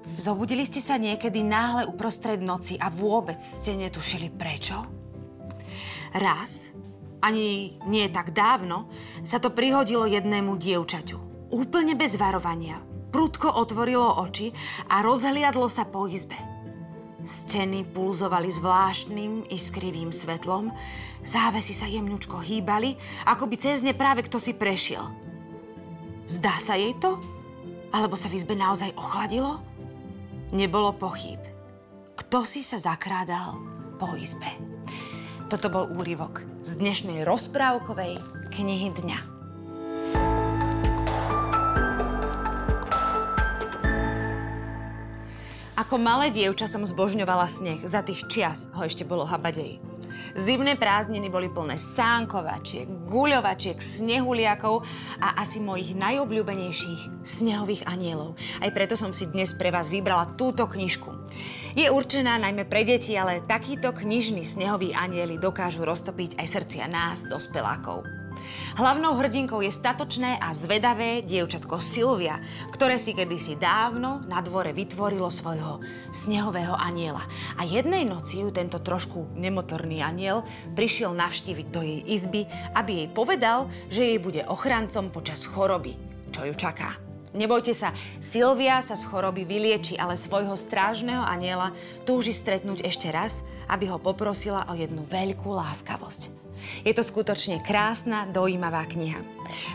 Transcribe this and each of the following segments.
Zobudili ste sa niekedy náhle uprostred noci a vôbec ste netušili prečo? Raz, ani nie tak dávno, sa to prihodilo jednému dievčaťu. Úplne bez varovania. Prudko otvorilo oči a rozhliadlo sa po izbe. Steny pulzovali zvláštnym iskrivým svetlom, závesy sa jemňučko hýbali, ako by cez ne práve kto si prešiel. Zdá sa jej to? Alebo sa v izbe naozaj ochladilo? Nebolo pochyb. Kto si sa zakrádal po izbe? Toto bol úryvok z dnešnej rozprávkovej knihy dňa. Ako malé dievča som zbožňovala sneh. Za tých čias ho ešte bolo habadej. Zimné prázdniny boli plné sánkovačiek, guľovačiek, snehuliakov a asi mojich najobľúbenejších snehových anielov. Aj preto som si dnes pre vás vybrala túto knižku. Je určená najmä pre deti, ale takíto knižní snehoví anieli dokážu roztopiť aj srdcia nás, dospelákov. Hlavnou hrdinkou je statočné a zvedavé dievčatko Silvia, ktoré si kedysi dávno na dvore vytvorilo svojho snehového aniela. A jednej noci ju tento trošku nemotorný aniel prišiel navštíviť do jej izby, aby jej povedal, že jej bude ochrancom počas choroby, čo ju čaká. Nebojte sa, Silvia sa z choroby vylieči, ale svojho strážneho aniela túži stretnúť ešte raz, aby ho poprosila o jednu veľkú láskavosť. Je to skutočne krásna, dojímavá kniha.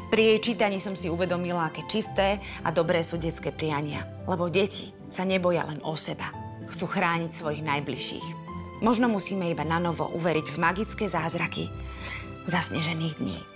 Pri jej čítaní som si uvedomila, aké čisté a dobré sú detské priania. Lebo deti sa neboja len o seba. Chcú chrániť svojich najbližších. Možno musíme iba na novo uveriť v magické zázraky zasnežených dní.